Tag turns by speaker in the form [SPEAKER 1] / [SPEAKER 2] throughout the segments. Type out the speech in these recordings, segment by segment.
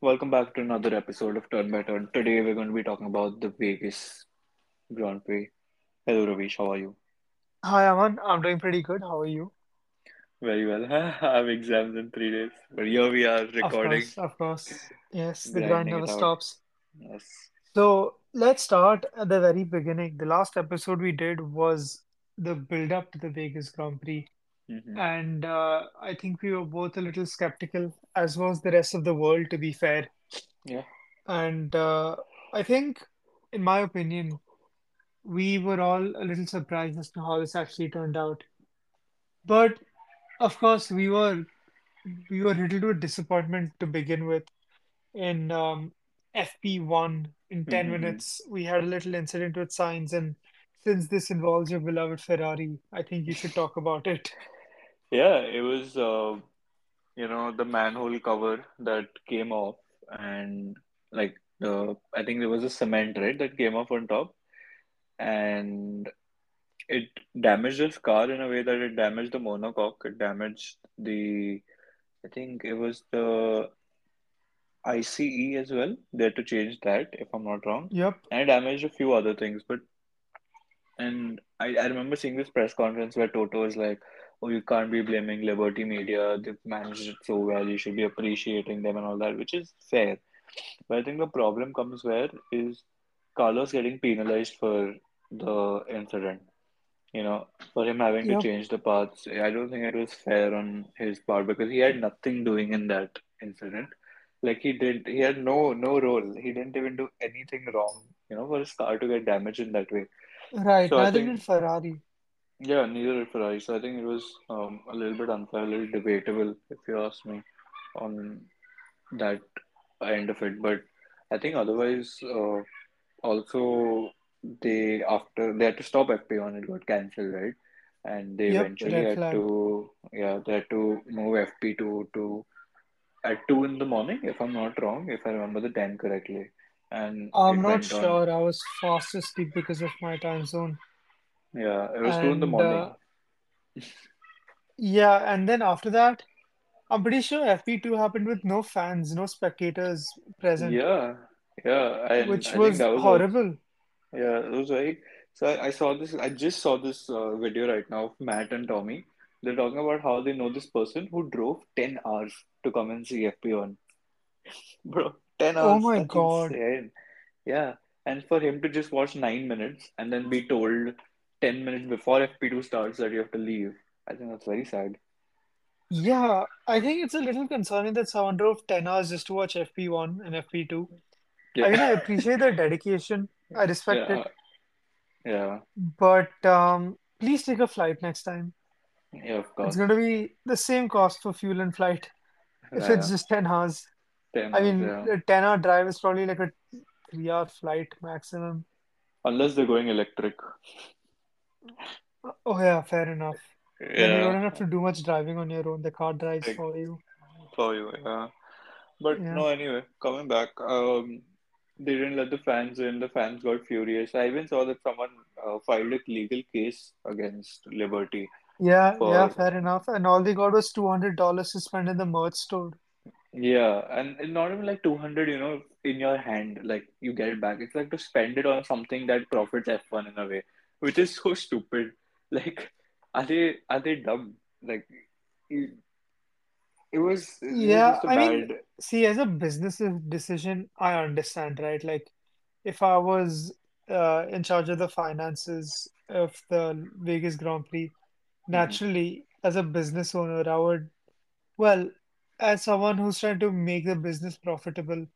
[SPEAKER 1] Welcome back to another episode of Turn by Turn. Today we're going to be talking about the Vegas Grand Prix. Hello Ravish, how are you?
[SPEAKER 2] Hi, Aman. I'm doing pretty good. How are you?
[SPEAKER 1] Very well. I have exams in three days, but here we are
[SPEAKER 2] Of
[SPEAKER 1] recording,
[SPEAKER 2] course, of course. Yes, the grind never stops.
[SPEAKER 1] Yes.
[SPEAKER 2] So let's start at the very beginning. The last episode we did was the build up to the Vegas Grand Prix.
[SPEAKER 1] Hmm
[SPEAKER 2] And uh, I think we were both a little skeptical, as was the rest of the world, to be fair.
[SPEAKER 1] Yeah.
[SPEAKER 2] And uh, I think, in my opinion, we were all a little surprised as to how this actually turned out. But of course, we were we were little to a disappointment to begin with. in um, FP1 in 10
[SPEAKER 1] hmm
[SPEAKER 2] minutes. We had a little incident with Sainz, and since this involves your beloved Ferrari, I think you should talk about it.
[SPEAKER 1] Yeah, it was uh, you know, the manhole cover that came off and like the I think there was a cement, right, that came off on top and it damaged his car in a way that it damaged the monocoque. It damaged the, I think it was the ICE as well. They had to change that, if I'm not wrong.
[SPEAKER 2] Yep,
[SPEAKER 1] And it damaged a few other things. But, and I, I remember seeing this press conference where Toto was like, oh, you can't be blaming Liberty Media. They've managed it so well. You should be appreciating them and all that, which is fair. But I think the problem comes where is Carlos getting penalized for the incident. You know, for him having to change the paths, I don't think it was fair on his part because he had nothing doing in that incident. Like he did, he had no no role. He didn't even do anything wrong, you know, for his car to get damaged in that way.
[SPEAKER 2] Right.
[SPEAKER 1] So I
[SPEAKER 2] Neither did Ferrari.
[SPEAKER 1] Yeah, neither did Ferrari. So I think it was um, a little bit unfair, a little debatable, if you ask me, on that end of it. But I think otherwise, uh, also they after they had to stop FP1, it got cancelled, right? And they
[SPEAKER 2] Yep,
[SPEAKER 1] eventually had
[SPEAKER 2] flagged.
[SPEAKER 1] to, yeah, they had to move FP2 to at two in the morning, if I'm not wrong, if I remember the time correctly. And
[SPEAKER 2] I'm not
[SPEAKER 1] went on,
[SPEAKER 2] sure. I was fast asleep because of my time zone.
[SPEAKER 1] Yeah, it was two in the
[SPEAKER 2] And uh,
[SPEAKER 1] morning.
[SPEAKER 2] yeah, and then after that, I'm pretty sure FP2 happened with no fans, no spectators present,
[SPEAKER 1] Yeah, yeah, and
[SPEAKER 2] which
[SPEAKER 1] I
[SPEAKER 2] was
[SPEAKER 1] was
[SPEAKER 2] horrible.
[SPEAKER 1] Yeah, it was very. So I, I saw this. I just saw this uh, video right now of Matt and Tommy. They're talking about how they know this person who drove 10 hours to come and see FP1. Bro, 10 hours.
[SPEAKER 2] Oh
[SPEAKER 1] my
[SPEAKER 2] God.
[SPEAKER 1] insane. Yeah. And for him to just watch 9 minutes and then be told 10 minutes before FP2 starts that you have to leave. I think that's very sad.
[SPEAKER 2] Yeah, I think it's a little concerning that someone drove 10 hours just to watch FP1 and FP2. I mean, I appreciate their dedication. I respect
[SPEAKER 1] Yeah.
[SPEAKER 2] it.
[SPEAKER 1] Yeah.
[SPEAKER 2] But um, please take a flight next time.
[SPEAKER 1] Yeah, of course.
[SPEAKER 2] It's going to be the same cost for fuel and flight if it's just 10 hours.
[SPEAKER 1] 10
[SPEAKER 2] I mean,
[SPEAKER 1] Yeah.
[SPEAKER 2] a 10 hour drive is probably like a three hour flight maximum.
[SPEAKER 1] Unless they're going electric.
[SPEAKER 2] Oh, yeah, fair enough. Then you don't have to do much driving on your own. The car drives
[SPEAKER 1] Like
[SPEAKER 2] for you.
[SPEAKER 1] for you. Yeah. But
[SPEAKER 2] Yeah.
[SPEAKER 1] no, anyway, coming back, um, they didn't let the fans in. The fans got furious. I even saw that someone uh, filed a legal case against Liberty
[SPEAKER 2] Yeah, yeah, fair enough. And all they got was $200 to spend in the merch store.
[SPEAKER 1] yeah, and not even like 200, you know, in your hand, like you get it back. It's like to spend it on something that profits F1 in a way, which is so stupid. Like, are they are they dumb? Like, it, it was it
[SPEAKER 2] Yeah, I mean, see, as a business decision, I understand, right? Like, if I was uh, in charge of the finances of the Vegas Grand Prix,
[SPEAKER 1] Mhm.
[SPEAKER 2] naturally, as a business owner, I would, well, as someone who's trying to make the business profitable,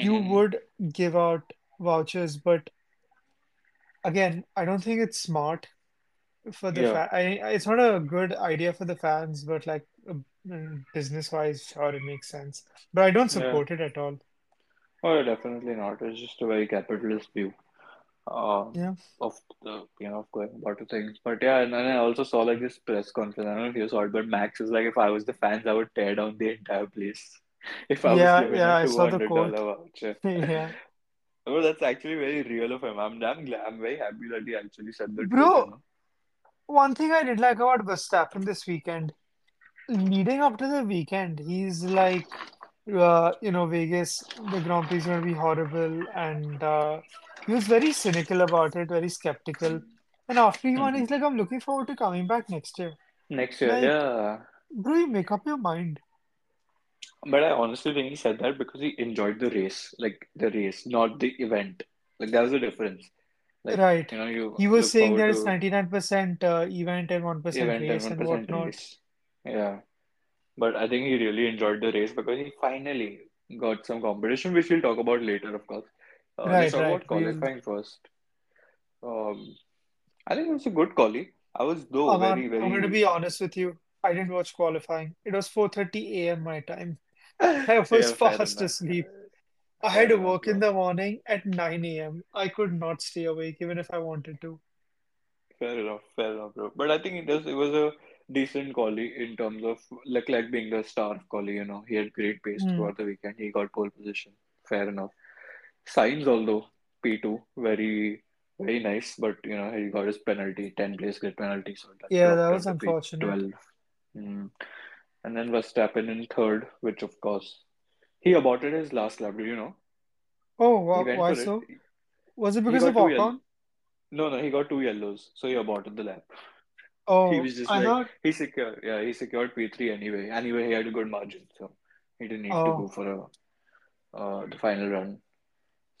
[SPEAKER 2] you
[SPEAKER 1] Mhm.
[SPEAKER 2] would give out vouchers. But again, I don't think it's smart for the
[SPEAKER 1] Yeah,
[SPEAKER 2] fa I, it's not a good idea for the fans, but like uh, mm, business-wise, sure, it makes sense. But I don't
[SPEAKER 1] yeah.
[SPEAKER 2] support it at all.
[SPEAKER 1] Oh, definitely not. It's just a very capitalist view um,
[SPEAKER 2] Yeah.
[SPEAKER 1] of the, you know, of going about the things. But yeah, and then I also saw like this press conference. I don't know if you saw it, but Max was like, if I was the fans, I would tear down the entire place if I was
[SPEAKER 2] Yeah,
[SPEAKER 1] given
[SPEAKER 2] yeah, I saw the quote.
[SPEAKER 1] voucher.
[SPEAKER 2] Yeah.
[SPEAKER 1] Oh, that's actually very real of him. I'm damn glad. I'm very happy that he actually said the truth,
[SPEAKER 2] Bro, one thing I did like about Verstappen this weekend, leading up to the weekend, he's like uh, you know, Vegas, the Grand Prix is going to be horrible, and uh, he was very cynical about it, very skeptical. And after he won,
[SPEAKER 1] hmm
[SPEAKER 2] he's like, "I'm looking forward to coming back next year."
[SPEAKER 1] Next year,
[SPEAKER 2] Like,
[SPEAKER 1] yeah.
[SPEAKER 2] bro, you make up your mind,
[SPEAKER 1] But I honestly think he said that because he enjoyed the race, like the race, not the event. Like that was the difference. Like,
[SPEAKER 2] right?
[SPEAKER 1] you know, you
[SPEAKER 2] He was saying that it's
[SPEAKER 1] to
[SPEAKER 2] 99% uh, event and 1%
[SPEAKER 1] event and
[SPEAKER 2] race and whatnot.
[SPEAKER 1] race. Yeah. But I think he really enjoyed the race because he finally got some competition, which we'll talk about later, of course. Uh, let's
[SPEAKER 2] Right,
[SPEAKER 1] talk
[SPEAKER 2] right.
[SPEAKER 1] about
[SPEAKER 2] We'll,
[SPEAKER 1] qualifying first. Um, I think it was a good quali. I was though
[SPEAKER 2] Aman,
[SPEAKER 1] very,
[SPEAKER 2] I'm going to be honest with you. I didn't watch qualifying. It was 4:30 a.m. my time. I was
[SPEAKER 1] yeah,
[SPEAKER 2] fast asleep. I had to work in the morning at 9 a.m. I could not stay awake even if I wanted to.
[SPEAKER 1] Fair enough, fair enough, bro. But I think it was it was a decent quali in terms of like being the star quali, you know. He had great pace
[SPEAKER 2] Hmm.
[SPEAKER 1] throughout the weekend. He got pole position. Fair enough. Sainz, although P2, very very nice, but you know, he got his penalty, 10 place grid penalty, so
[SPEAKER 2] Yeah, that was unfortunate.
[SPEAKER 1] P12. Mm. And then Verstappen in third, which of course he aborted his last lap, do you know?
[SPEAKER 2] Oh,
[SPEAKER 1] went
[SPEAKER 2] why
[SPEAKER 1] for it.
[SPEAKER 2] so? Was it because of
[SPEAKER 1] yellow. No, no, he got two yellows, so he aborted the lap. Oh, He
[SPEAKER 2] Oh,
[SPEAKER 1] was just
[SPEAKER 2] I
[SPEAKER 1] like
[SPEAKER 2] thought.
[SPEAKER 1] he secured, yeah, he secured P3 anyway. Anyway, he had a good margin, so he didn't need to go
[SPEAKER 2] Oh,
[SPEAKER 1] for a uh, the final run.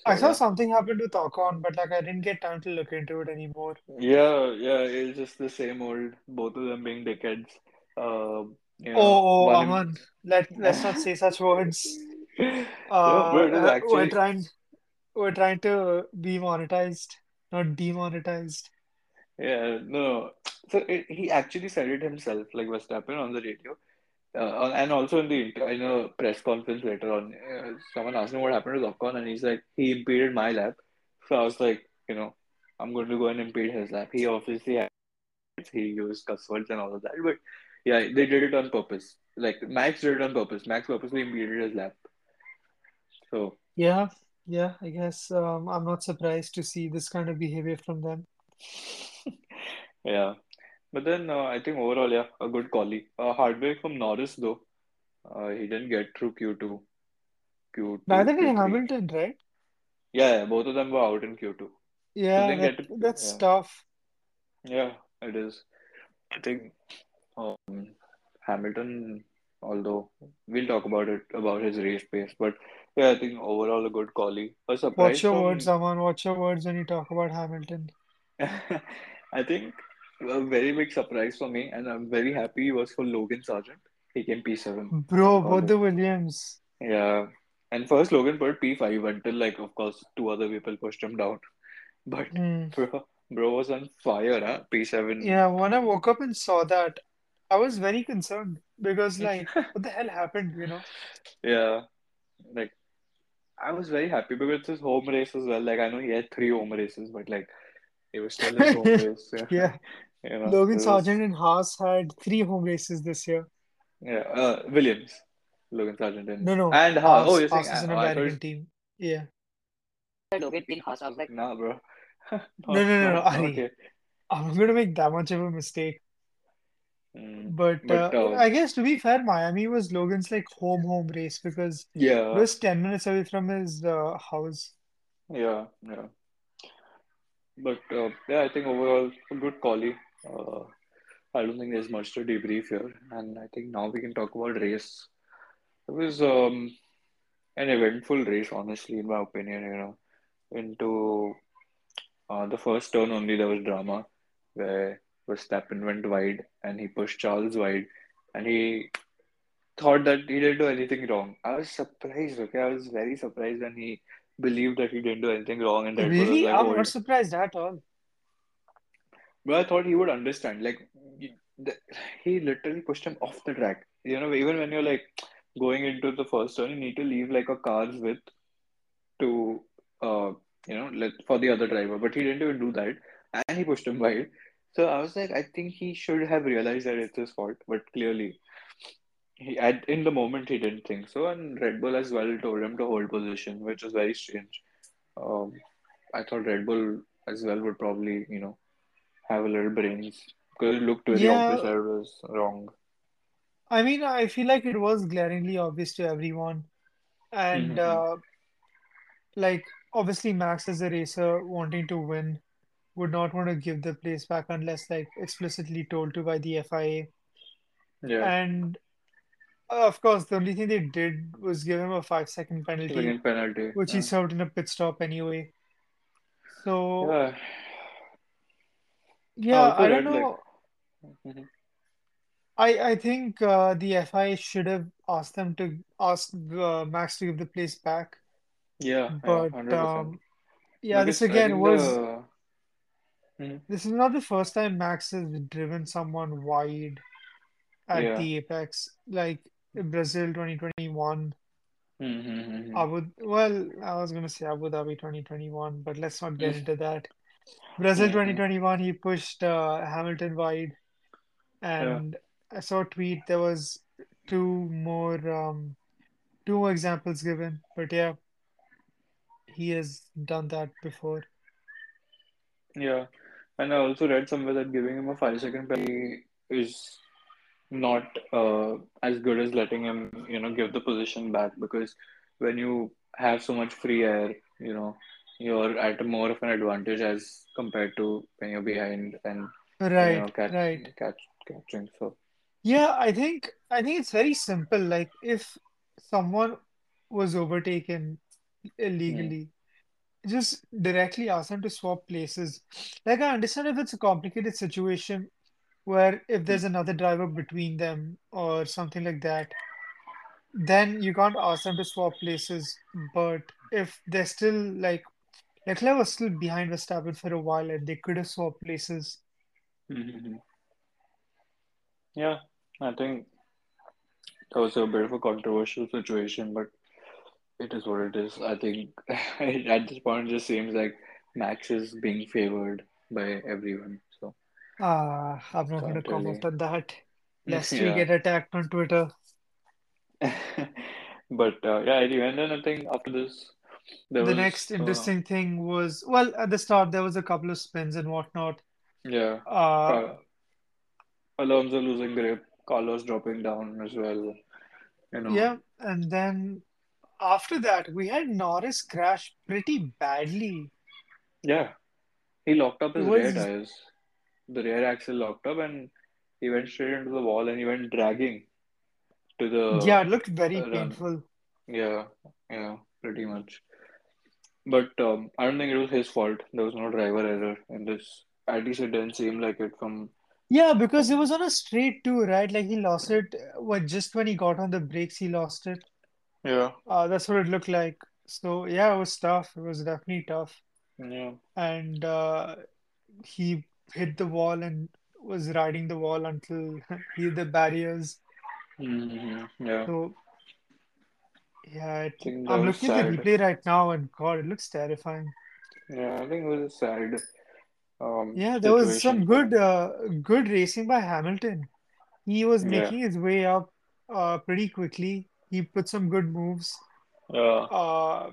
[SPEAKER 2] I saw
[SPEAKER 1] yeah,
[SPEAKER 2] something happened with Ocon, but like I didn't get time to look into it anymore.
[SPEAKER 1] yeah, yeah. It's just the same old, both of them being dickheads. Um, you know,
[SPEAKER 2] Oh, oh. Aman, let let's not say such words.
[SPEAKER 1] No,
[SPEAKER 2] Uh,
[SPEAKER 1] is
[SPEAKER 2] uh, we're trying we're trying to be monetized, not demonetized.
[SPEAKER 1] yeah, no. So it, he actually said it himself, like Verstappen on the radio. Uh, and also in the in a press conference later on, uh, someone asked him what happened to Ocon, and he's like, he impeded my lap. So I was like, you know, I'm going to go and impede his lap. He obviously had, he used cuss words and all of that, but yeah, they did it on purpose. Like Max did it on purpose. Max purposely impeded his lap. So
[SPEAKER 2] Yeah, yeah, I guess um, I'm not surprised to see this kind of behavior from them.
[SPEAKER 1] yeah, but then uh, I think overall, yeah, a good quali. Uh, hard break from Norris though. Uh, he didn't get through Q2, Q2,
[SPEAKER 2] Neither did
[SPEAKER 1] Q3.
[SPEAKER 2] Hamilton, right?
[SPEAKER 1] Yeah, yeah, both of them were out in Q2.
[SPEAKER 2] Yeah,
[SPEAKER 1] they
[SPEAKER 2] that
[SPEAKER 1] to,
[SPEAKER 2] that's
[SPEAKER 1] yeah,
[SPEAKER 2] tough.
[SPEAKER 1] yeah, it is. I think um, Hamilton, although we'll talk about it about his race pace, but yeah, I think overall a good quali. A surprise.
[SPEAKER 2] Watch your words,
[SPEAKER 1] from,
[SPEAKER 2] Aman. Watch your words when you talk about Hamilton.
[SPEAKER 1] I think a very big surprise for me, and I'm very happy was for Logan Sargent. He came P7.
[SPEAKER 2] Bro, both
[SPEAKER 1] the
[SPEAKER 2] Williams.
[SPEAKER 1] yeah, and first Logan put P5 until like of course two other people pushed him down, but
[SPEAKER 2] Hmm.
[SPEAKER 1] bro, bro was on fire, huh? P7.
[SPEAKER 2] Yeah, when I woke up and saw that, I was very concerned because, like, what the hell happened, you know?
[SPEAKER 1] Yeah, like. I was very happy because his home race as well. Like I know he had three home races, but like it was still his home race.
[SPEAKER 2] Yeah,
[SPEAKER 1] You know, it
[SPEAKER 2] Logan
[SPEAKER 1] was
[SPEAKER 2] Sargent and Haas had three home races this year.
[SPEAKER 1] yeah. Uh, Williams, Logan Sargent, and
[SPEAKER 2] No, no,
[SPEAKER 1] and ha. Oh,
[SPEAKER 2] Haas.
[SPEAKER 1] you're saying
[SPEAKER 2] Haas is an
[SPEAKER 1] oh, I thought
[SPEAKER 2] American team. Yeah.
[SPEAKER 1] I was like, nah, bro,
[SPEAKER 2] No,
[SPEAKER 1] not
[SPEAKER 2] no, no, no.
[SPEAKER 1] not not
[SPEAKER 2] Ari,
[SPEAKER 1] here.
[SPEAKER 2] I'm going to make that much of a mistake.
[SPEAKER 1] Mm.
[SPEAKER 2] But
[SPEAKER 1] But
[SPEAKER 2] uh,
[SPEAKER 1] uh,
[SPEAKER 2] I guess to be fair, Miami was Logan's like home home race because
[SPEAKER 1] yeah, it
[SPEAKER 2] was 10 minutes away from his uh, house.
[SPEAKER 1] yeah, yeah. But uh, yeah, I think overall a good quali. Uh, I don't think there's much to debrief here, and I think now we can talk about race. It was um an eventful race, honestly, in my opinion. You know, into uh, the first turn only there was drama where Verstappen went wide and he pushed Charles wide, and he thought that he didn't do anything wrong. I was surprised. Okay, I was very surprised when he believed that he didn't do anything wrong, and was
[SPEAKER 2] Really?
[SPEAKER 1] like,
[SPEAKER 2] I'm not surprised at all.
[SPEAKER 1] But I thought he would understand. Like, he literally pushed him off the track. You know, even when you're like going into the first turn, you need to leave like a car's width to uh you know let for the other driver, but he didn't even do that, and he pushed him wide. So I was like, I think he should have realized that it's his fault, but clearly he at in the moment he didn't think so, and Red Bull as well told him to hold position, which was very strange. Um, I thought Red Bull as well would probably you know have a little brains because it looked very obvious
[SPEAKER 2] Yeah,
[SPEAKER 1] that it was wrong.
[SPEAKER 2] I mean, I feel like it was glaringly obvious to everyone. And
[SPEAKER 1] Mm-hmm.
[SPEAKER 2] uh, like obviously Max as a racer wanting to win would not want to give the place back unless like explicitly told to by the FIA.
[SPEAKER 1] Yeah.
[SPEAKER 2] And uh, of course, the only thing they did was give him a five second penalty,
[SPEAKER 1] Second penalty.
[SPEAKER 2] which he
[SPEAKER 1] Yeah.
[SPEAKER 2] served in a pit stop anyway. So
[SPEAKER 1] Yeah. I
[SPEAKER 2] yeah, I don't
[SPEAKER 1] like.
[SPEAKER 2] know.
[SPEAKER 1] Mhm.
[SPEAKER 2] I I think uh, the FIA should have asked them to ask uh, Max to give the place back,
[SPEAKER 1] Yeah. Yeah.
[SPEAKER 2] but
[SPEAKER 1] percent.
[SPEAKER 2] um, yeah, this again was
[SPEAKER 1] the. Mhm.
[SPEAKER 2] this is not the first time Max has driven someone wide at
[SPEAKER 1] Yeah.
[SPEAKER 2] the apex, like Brazil 2021.
[SPEAKER 1] Mm-hmm.
[SPEAKER 2] Abu, well, I was gonna say Abu Dhabi 2021, but let's not get
[SPEAKER 1] Mm-hmm.
[SPEAKER 2] into that. Brazil
[SPEAKER 1] Mm-hmm.
[SPEAKER 2] 2021, he pushed uh, Hamilton wide,
[SPEAKER 1] Yeah.
[SPEAKER 2] and I saw a tweet. There was two more um, two more examples given, but yeah, he has done that before.
[SPEAKER 1] Yeah. And I also read somewhere that giving him a five second penalty is not uh, as good as letting him, you know, give the position back because when you have so much free air, you know, you're at more of an advantage as compared to when you're behind and you know
[SPEAKER 2] Right,
[SPEAKER 1] catch
[SPEAKER 2] right.
[SPEAKER 1] catch catching. So
[SPEAKER 2] Yeah, I think I think it's very simple. Like if someone was overtaken illegally, just directly ask them to swap places. Like I understand if it's a complicated situation where if there's another driver between them or something like that, then you can't ask them to swap places. But if they're still like Leclerc was still behind Verstappen for a while and they could have swapped places.
[SPEAKER 1] mm, yeah, I think that was a bit of a controversial situation, but it is what it is. I think at this point it just seems like Max is being favored by everyone. So
[SPEAKER 2] Ah, I'm not going to comment on that, lest we get attacked on Twitter.
[SPEAKER 1] But uh, yeah, anyway, and then I think after this there
[SPEAKER 2] The
[SPEAKER 1] was
[SPEAKER 2] next
[SPEAKER 1] uh,
[SPEAKER 2] interesting thing was, well, at the start there was a couple of spins and whatnot.
[SPEAKER 1] yeah,
[SPEAKER 2] Uh,
[SPEAKER 1] Ca- Alonso losing grip, Carlos dropping down as well. You know,
[SPEAKER 2] yeah, and then after that we had Norris crash pretty badly.
[SPEAKER 1] yeah, he locked up his rear tires. The rear axle locked up, and he went straight into the wall, and he went dragging to the.
[SPEAKER 2] yeah, it looked very
[SPEAKER 1] run.
[SPEAKER 2] painful.
[SPEAKER 1] Yeah, yeah, pretty much. But um, I don't think it was his fault. There was no driver error in this. At least it didn't seem like it from
[SPEAKER 2] Yeah, because it was on a straight too, right? Like he lost it uh, when just when he got on the brakes, he lost it.
[SPEAKER 1] Yeah,
[SPEAKER 2] Uh, that's what it looked like. So yeah, it was tough. It was definitely tough.
[SPEAKER 1] yeah,
[SPEAKER 2] And uh, he hit the wall and was riding the wall until he hit the barriers.
[SPEAKER 1] hmm yeah.
[SPEAKER 2] So yeah, it. I'm looking at the replay right now, and God, it looks terrifying.
[SPEAKER 1] Yeah, I think it was a sad um
[SPEAKER 2] Yeah, there was some good uh, good racing by Hamilton. He was
[SPEAKER 1] Yeah,
[SPEAKER 2] making his way up uh, pretty quickly. He put some good moves.
[SPEAKER 1] yeah,
[SPEAKER 2] Uh,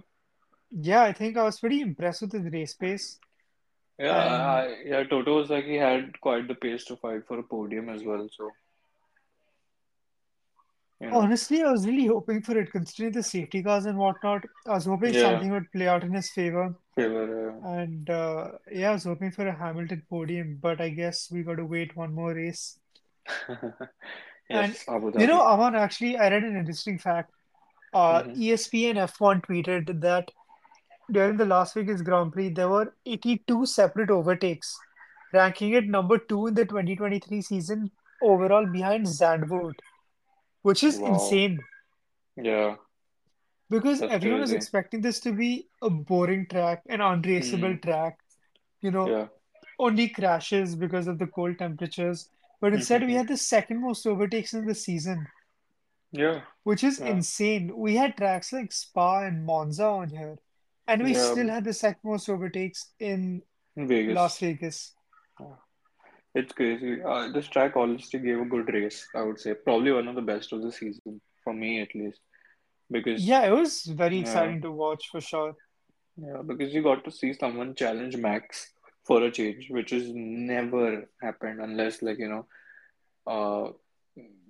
[SPEAKER 2] yeah, I think I was pretty impressed with his race pace.
[SPEAKER 1] yeah.
[SPEAKER 2] And
[SPEAKER 1] I- yeah, Toto was like he had quite the pace to fight for a podium as well. So you know,
[SPEAKER 2] honestly, I was really hoping for it, considering the safety cars and whatnot. I was hoping
[SPEAKER 1] yeah,
[SPEAKER 2] something would play out in his favor.
[SPEAKER 1] favor.
[SPEAKER 2] And uh, yeah, I was hoping for a Hamilton podium, but I guess we got to wait one more race. And
[SPEAKER 1] yes, Abu
[SPEAKER 2] you know. Aman, actually, I read an interesting fact. Uh,
[SPEAKER 1] hmm
[SPEAKER 2] ESPN F1 tweeted that during the Las Vegas Grand Prix, there were 82 separate overtakes, ranking it number two in the 2023 season overall behind Zandvoort, which is
[SPEAKER 1] Wow.
[SPEAKER 2] insane
[SPEAKER 1] Yeah,
[SPEAKER 2] because
[SPEAKER 1] that's
[SPEAKER 2] everyone was expecting this to be a boring track, an
[SPEAKER 1] hmm
[SPEAKER 2] unraceable track, you know,
[SPEAKER 1] Yeah.
[SPEAKER 2] only crashes because of the cold temperatures. But hmm, hmm, instead, we hmm. had the second most overtakes in the season,
[SPEAKER 1] Yeah.
[SPEAKER 2] which is
[SPEAKER 1] Yeah.
[SPEAKER 2] insane. We had tracks like Spa and Monza on here, and we
[SPEAKER 1] Yeah.
[SPEAKER 2] still had the second most overtakes in
[SPEAKER 1] In
[SPEAKER 2] Las
[SPEAKER 1] Vegas.
[SPEAKER 2] Vegas.
[SPEAKER 1] Yeah. It's crazy. Uh, this track honestly gave a good race, I would say. Probably one of the best of the season, for me at least. Because,
[SPEAKER 2] Yeah, it was very
[SPEAKER 1] yeah,
[SPEAKER 2] exciting to watch for sure.
[SPEAKER 1] yeah, because you got to see someone challenge Max for a change, which has never happened unless, like, you know, uh,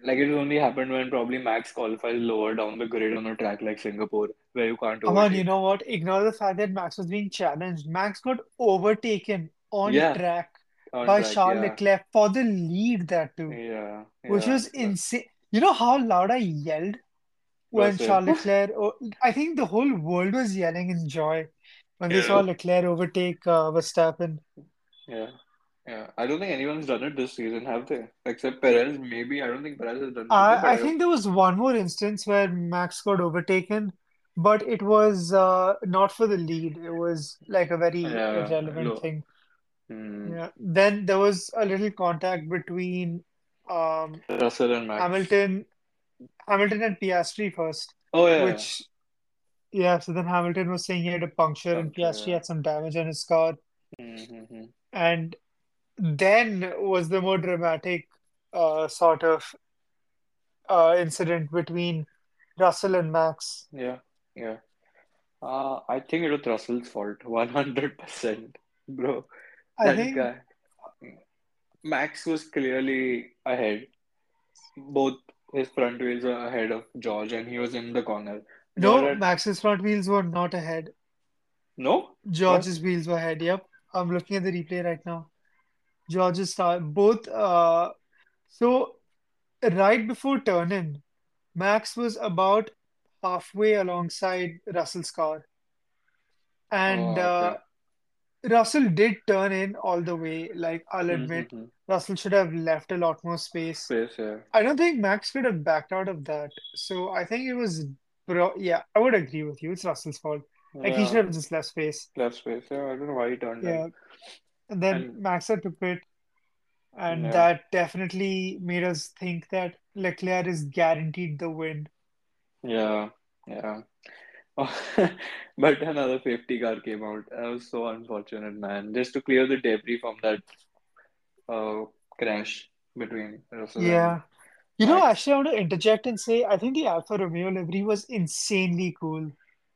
[SPEAKER 1] like it only happened when probably Max qualifies lower down the grid on a track like Singapore, where you can't
[SPEAKER 2] Come on, you know what? Ignore the fact that Max was being challenged. Max got overtaken on
[SPEAKER 1] Yeah,
[SPEAKER 2] track
[SPEAKER 1] on
[SPEAKER 2] by
[SPEAKER 1] track.
[SPEAKER 2] Charles
[SPEAKER 1] Yeah,
[SPEAKER 2] Leclerc for the lead, that too,
[SPEAKER 1] yeah,
[SPEAKER 2] which
[SPEAKER 1] yeah.
[SPEAKER 2] was insane. You know how loud I yelled when. Charles Leclerc, oh, I think the whole world was yelling in joy when they saw
[SPEAKER 1] Yeah,
[SPEAKER 2] Leclerc overtake uh, Verstappen.
[SPEAKER 1] yeah, yeah. I don't think anyone's done it this season, have they? Except Perez, maybe. I don't think Perez has done it
[SPEAKER 2] I, I
[SPEAKER 1] I,
[SPEAKER 2] think there was one more instance where Max got overtaken, but it was uh, not for the lead. It was like a very
[SPEAKER 1] yeah,
[SPEAKER 2] irrelevant
[SPEAKER 1] low.
[SPEAKER 2] thing.
[SPEAKER 1] Hmm.
[SPEAKER 2] Yeah. Then there was a little contact between um,
[SPEAKER 1] Russell and Max.
[SPEAKER 2] Hamilton, Hamilton and Piastri first,
[SPEAKER 1] Oh yeah,
[SPEAKER 2] which yeah. So then Hamilton was saying he had a puncture and. Piastri had some damage on his car,
[SPEAKER 1] Mm-hmm.
[SPEAKER 2] and then was the more dramatic uh, sort of uh, incident between Russell and Max.
[SPEAKER 1] Yeah, yeah. Uh, I think it was Russell's fault, 100%. Bro,
[SPEAKER 2] I
[SPEAKER 1] that
[SPEAKER 2] think
[SPEAKER 1] guy. Max was clearly ahead. Both his front wheels were ahead of George, and he was in the corner.
[SPEAKER 2] No, Max's front wheels were not ahead.
[SPEAKER 1] no? What?
[SPEAKER 2] George's wheels were ahead. Yep, I'm looking at the replay right now. George's star both. Uh, so right before turn in, Max was about halfway alongside Russell's car, and
[SPEAKER 1] Oh,
[SPEAKER 2] uh. Russell did turn in all the way. Like I'll admit,
[SPEAKER 1] Mm-hmm.
[SPEAKER 2] Russell should have left a lot more space.
[SPEAKER 1] Space, yeah.
[SPEAKER 2] I don't think Max could have backed out of that. So I think it was, bro. Yeah, I would agree with you. It's Russell's fault. Like he should have just left space.
[SPEAKER 1] left space. Yeah, I don't know why he turned in.
[SPEAKER 2] Yeah, and then
[SPEAKER 1] And
[SPEAKER 2] Max had to pit, and
[SPEAKER 1] yeah,
[SPEAKER 2] that definitely made us think that Leclerc is guaranteed the win.
[SPEAKER 1] yeah, yeah. But another safety car came out. I was so unfortunate, man. Just to clear the debris from that uh, crash between Russell and
[SPEAKER 2] Yeah. You know,
[SPEAKER 1] Max.
[SPEAKER 2] actually, I want to interject and say I think the Alfa Romeo livery was insanely cool.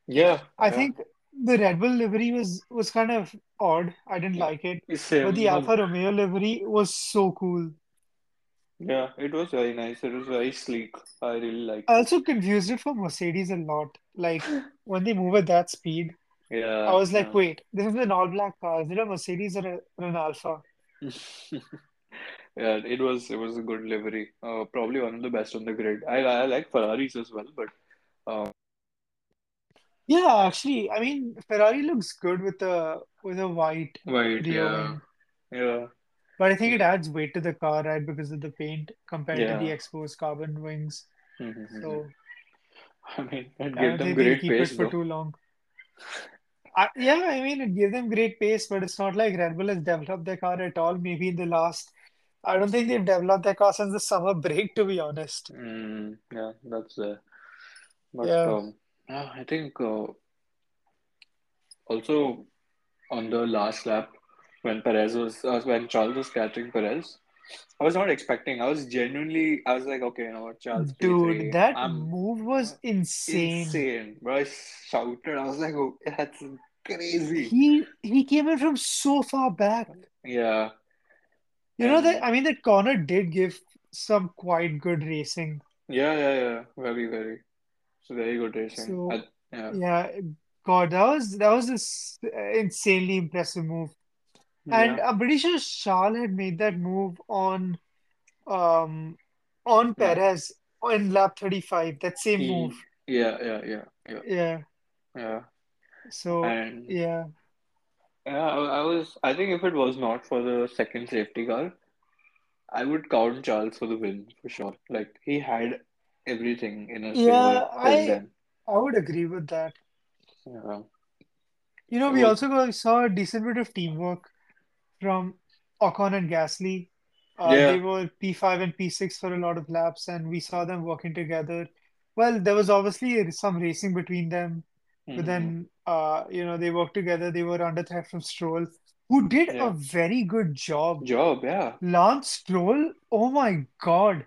[SPEAKER 1] Yeah,
[SPEAKER 2] I
[SPEAKER 1] yeah,
[SPEAKER 2] think the Red Bull livery was was kind of odd. I didn't
[SPEAKER 1] yeah.
[SPEAKER 2] like it, but the Alfa Romeo livery was so cool.
[SPEAKER 1] yeah, it was very nice. It was very sleek. I really
[SPEAKER 2] I
[SPEAKER 1] liked it.
[SPEAKER 2] I also confused it for Mercedes a lot. Like when they move at that speed,
[SPEAKER 1] yeah, I
[SPEAKER 2] was like,
[SPEAKER 1] yeah.
[SPEAKER 2] wait, this is an all-black car. Is it a Mercedes or, a, or an Alfa?
[SPEAKER 1] Yeah, it was it was a good livery. Uh, probably one of the best on the grid. I I like Ferraris as well, but uh,
[SPEAKER 2] Yeah, actually, I mean, Ferrari looks good with a with a white
[SPEAKER 1] White, yeah, yeah,
[SPEAKER 2] but I think it adds weight to the car, right, because of the paint compared to the exposed carbon wings. So
[SPEAKER 1] I mean, it gave them great
[SPEAKER 2] keep it
[SPEAKER 1] pace
[SPEAKER 2] for
[SPEAKER 1] though.
[SPEAKER 2] too long. I, yeah, I mean, it gave them great pace, but it's not like Red Bull has developed their car at all. Maybe in the last, I don't think they've developed their car since the summer break, to be honest.
[SPEAKER 1] Mm, yeah, that's uh, but
[SPEAKER 2] Yeah.
[SPEAKER 1] um, yeah, I think uh, also on the last lap when Perez was uh, when Charles was catching Perez, I was not expecting. I was genuinely, I was like, okay, you know what, Charles
[SPEAKER 2] Dude,
[SPEAKER 1] P3,
[SPEAKER 2] that
[SPEAKER 1] I'm
[SPEAKER 2] move was insane.
[SPEAKER 1] insane, bro. I shouted. I was like, oh, that's crazy.
[SPEAKER 2] He he came in from so far back.
[SPEAKER 1] Yeah,
[SPEAKER 2] You know that I mean that corner did give some quite good racing.
[SPEAKER 1] yeah, yeah, yeah, very, very, it's very good racing. I, yeah,
[SPEAKER 2] yeah, God, that was that was this insanely impressive move. And
[SPEAKER 1] yeah,
[SPEAKER 2] I'm pretty sure Charles had made that move on um on. Perez in lap 35, that same move.
[SPEAKER 1] Yeah, yeah, yeah, yeah,
[SPEAKER 2] Yeah.
[SPEAKER 1] yeah,
[SPEAKER 2] So
[SPEAKER 1] and
[SPEAKER 2] yeah.
[SPEAKER 1] Yeah, I, I was. I think if it was not for the second safety car, I would count Charles for the win for sure. Like he had everything in his
[SPEAKER 2] Yeah, I. I would agree with that.
[SPEAKER 1] Yeah,
[SPEAKER 2] You know,
[SPEAKER 1] it
[SPEAKER 2] we
[SPEAKER 1] was.
[SPEAKER 2] also saw a decent bit of teamwork from Ocon and Gasly. Uh, they were P5 and P6 for a lot of laps, and we saw them working together. Well, there was obviously some racing between them, but
[SPEAKER 1] hmm
[SPEAKER 2] then, uh, you know, they worked together. They were under threat from Stroll, who did a very good job.
[SPEAKER 1] Job. Yeah.
[SPEAKER 2] Lance Stroll, oh my God.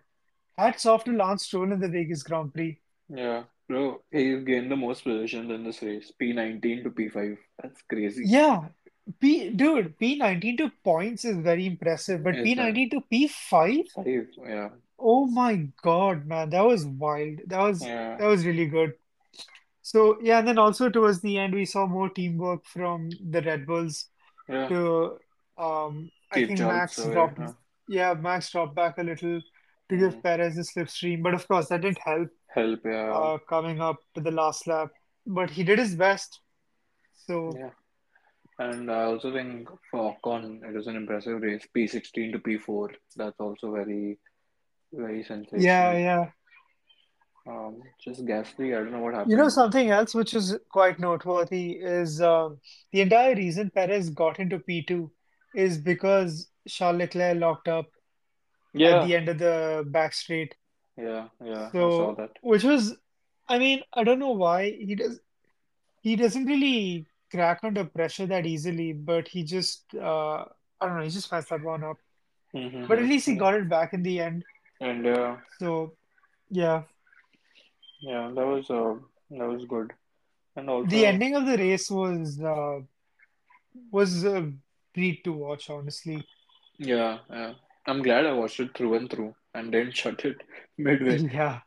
[SPEAKER 2] Hats off to Lance Stroll in the Vegas Grand Prix.
[SPEAKER 1] Yeah. Bro, he gained the most positions in this race. P19 to P5. That's crazy.
[SPEAKER 2] Yeah, P dude, P19 to points is very impressive, but
[SPEAKER 1] Is
[SPEAKER 2] P19 to P5?
[SPEAKER 1] five? Yeah.
[SPEAKER 2] Oh my God, man, that was wild. That was
[SPEAKER 1] Yeah,
[SPEAKER 2] that was really good. So yeah, and then also towards the end we saw more teamwork from the Red Bulls
[SPEAKER 1] yeah.
[SPEAKER 2] to um I think Max
[SPEAKER 1] away.
[SPEAKER 2] dropped
[SPEAKER 1] Huh?
[SPEAKER 2] yeah, Max dropped back a little to
[SPEAKER 1] Mm.
[SPEAKER 2] give Perez a slipstream, but of course that didn't help
[SPEAKER 1] Help, yeah,
[SPEAKER 2] uh coming up to the last lap. But he did his best. So
[SPEAKER 1] yeah. And I also think for Ocon, it was an impressive race. P16 to P4. That's also very, very sensational.
[SPEAKER 2] yeah, yeah.
[SPEAKER 1] Um, just Gasly, I don't know what happened.
[SPEAKER 2] You know, something else which is quite noteworthy is um, the entire reason Perez got into P2 is because Charles Leclerc locked up at the end of the back straight.
[SPEAKER 1] yeah, yeah. I saw
[SPEAKER 2] So,
[SPEAKER 1] that.
[SPEAKER 2] which was, I mean, I don't know why he does he doesn't really crack under pressure that easily, but he just uh, I don't know, he just messed that one up. But at least he
[SPEAKER 1] Mm-hmm.
[SPEAKER 2] Got it back in the end.
[SPEAKER 1] And uh,
[SPEAKER 2] So, yeah,
[SPEAKER 1] yeah, that was uh, that was good. And also the
[SPEAKER 2] ending of the race was uh, was a treat to watch, honestly.
[SPEAKER 1] yeah, yeah. I'm glad I watched it through and through and didn't shut it midway.
[SPEAKER 2] Yeah.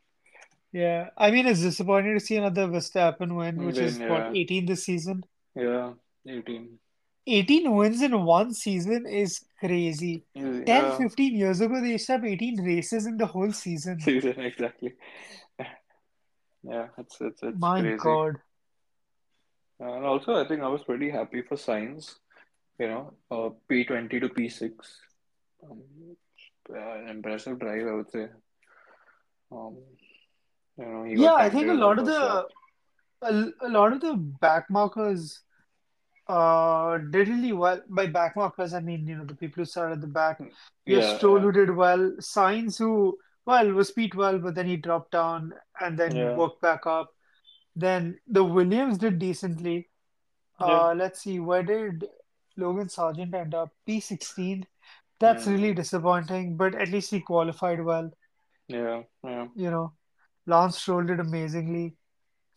[SPEAKER 2] Yeah, I mean, it's disappointing to see another Verstappen win, which
[SPEAKER 1] Then
[SPEAKER 2] is what,
[SPEAKER 1] yeah,
[SPEAKER 2] 18 this season?
[SPEAKER 1] yeah, 18.
[SPEAKER 2] 18 wins in one season is crazy. 10, 15 years ago, they used to have 18 races in the whole season.
[SPEAKER 1] season exactly. Yeah, it's it's it's
[SPEAKER 2] My
[SPEAKER 1] crazy.
[SPEAKER 2] God.
[SPEAKER 1] And also, I think I was pretty happy for Sainz. You know, uh, P20 to P6. Um, uh, an impressive drive, I would say. Um, you know, he
[SPEAKER 2] Yeah, I think a lot of the a, a lot of the back markers uh did really well. By back markers, I mean, you know, the people who started at the back. You have
[SPEAKER 1] Yeah,
[SPEAKER 2] Stroll
[SPEAKER 1] yeah,
[SPEAKER 2] who did well, Sainz who, well, was Pete well, but then he dropped down and then
[SPEAKER 1] yeah,
[SPEAKER 2] worked back up. Then the Williams did decently.
[SPEAKER 1] yeah.
[SPEAKER 2] Uh, let's see, where did Logan Sargent end up? P16. That's really
[SPEAKER 1] Mm,
[SPEAKER 2] disappointing, but at least he qualified well.
[SPEAKER 1] yeah, yeah.
[SPEAKER 2] You know, Lance Stroll did amazingly.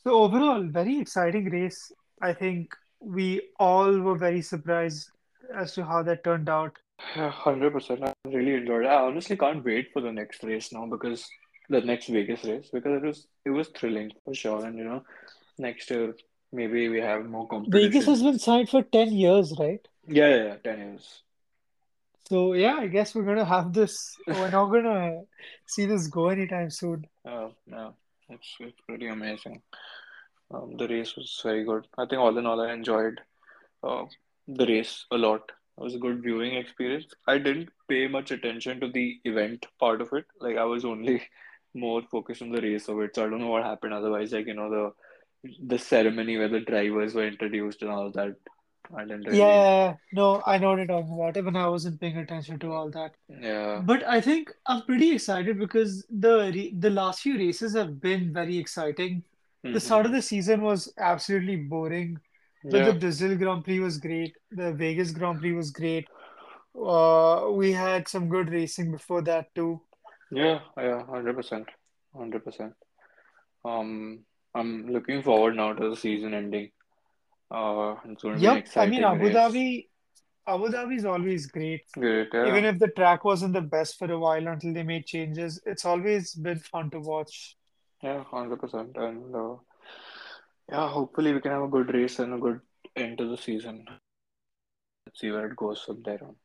[SPEAKER 2] So overall, very exciting race. I think we all were very surprised as to how that turned out.
[SPEAKER 1] Yeah, 100%. I really enjoyed it. I honestly can't wait for the next race now because the next Vegas race because it was it was thrilling for sure. And you know, next year maybe we have more
[SPEAKER 2] Vegas
[SPEAKER 1] competition.
[SPEAKER 2] has been signed for 10 years, right?
[SPEAKER 1] Yeah, yeah, yeah, 10 years.
[SPEAKER 2] So yeah, I guess we're gonna have this. We're not gonna see this go anytime soon.
[SPEAKER 1] Uh, yeah, it's it's pretty amazing. Um, the race was very good. I think all in all, I enjoyed uh, the race a lot. It was a good viewing experience. I didn't pay much attention to the event part of it. Like I was only more focused on the race of it. So I don't know what happened otherwise. Like you know the the ceremony where the drivers were introduced and all that. I didn't really.
[SPEAKER 2] Yeah, no, I know what you're talking about. Even I wasn't paying attention to all that.
[SPEAKER 1] Yeah.
[SPEAKER 2] But I think I'm pretty excited because the re the last few races have been very exciting. The mm-hmm. start of the season was absolutely boring, but the Brazil Grand Prix was great. The Vegas Grand Prix was great. Uh, we had some good racing before that too.
[SPEAKER 1] Yeah. Yeah. 100%. 100%. Um, I'm looking forward now to the season ending. Uh, it's going to be an
[SPEAKER 2] Yep, I mean Abu
[SPEAKER 1] race.
[SPEAKER 2] Dhabi, Abu Dhabi is always great.
[SPEAKER 1] Great.
[SPEAKER 2] Even if the track wasn't the best for a while until they made changes, it's always been fun to watch.
[SPEAKER 1] Yeah. 100%. And uh, yeah, hopefully we can have a good race and a good end to the season. Let's see where it goes from there on.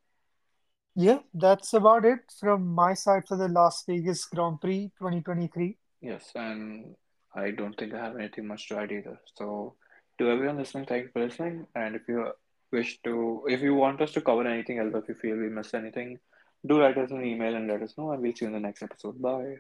[SPEAKER 2] Yeah, that's about it from my side for the Las Vegas Grand Prix 2023.
[SPEAKER 1] Yes, and I don't think I have anything much to add either. So, to everyone listening, thank you for listening. And if you wish to, if you want us to cover anything else, if you feel we missed anything, do write us an email and let us know, and we'll see you in the next episode. Bye.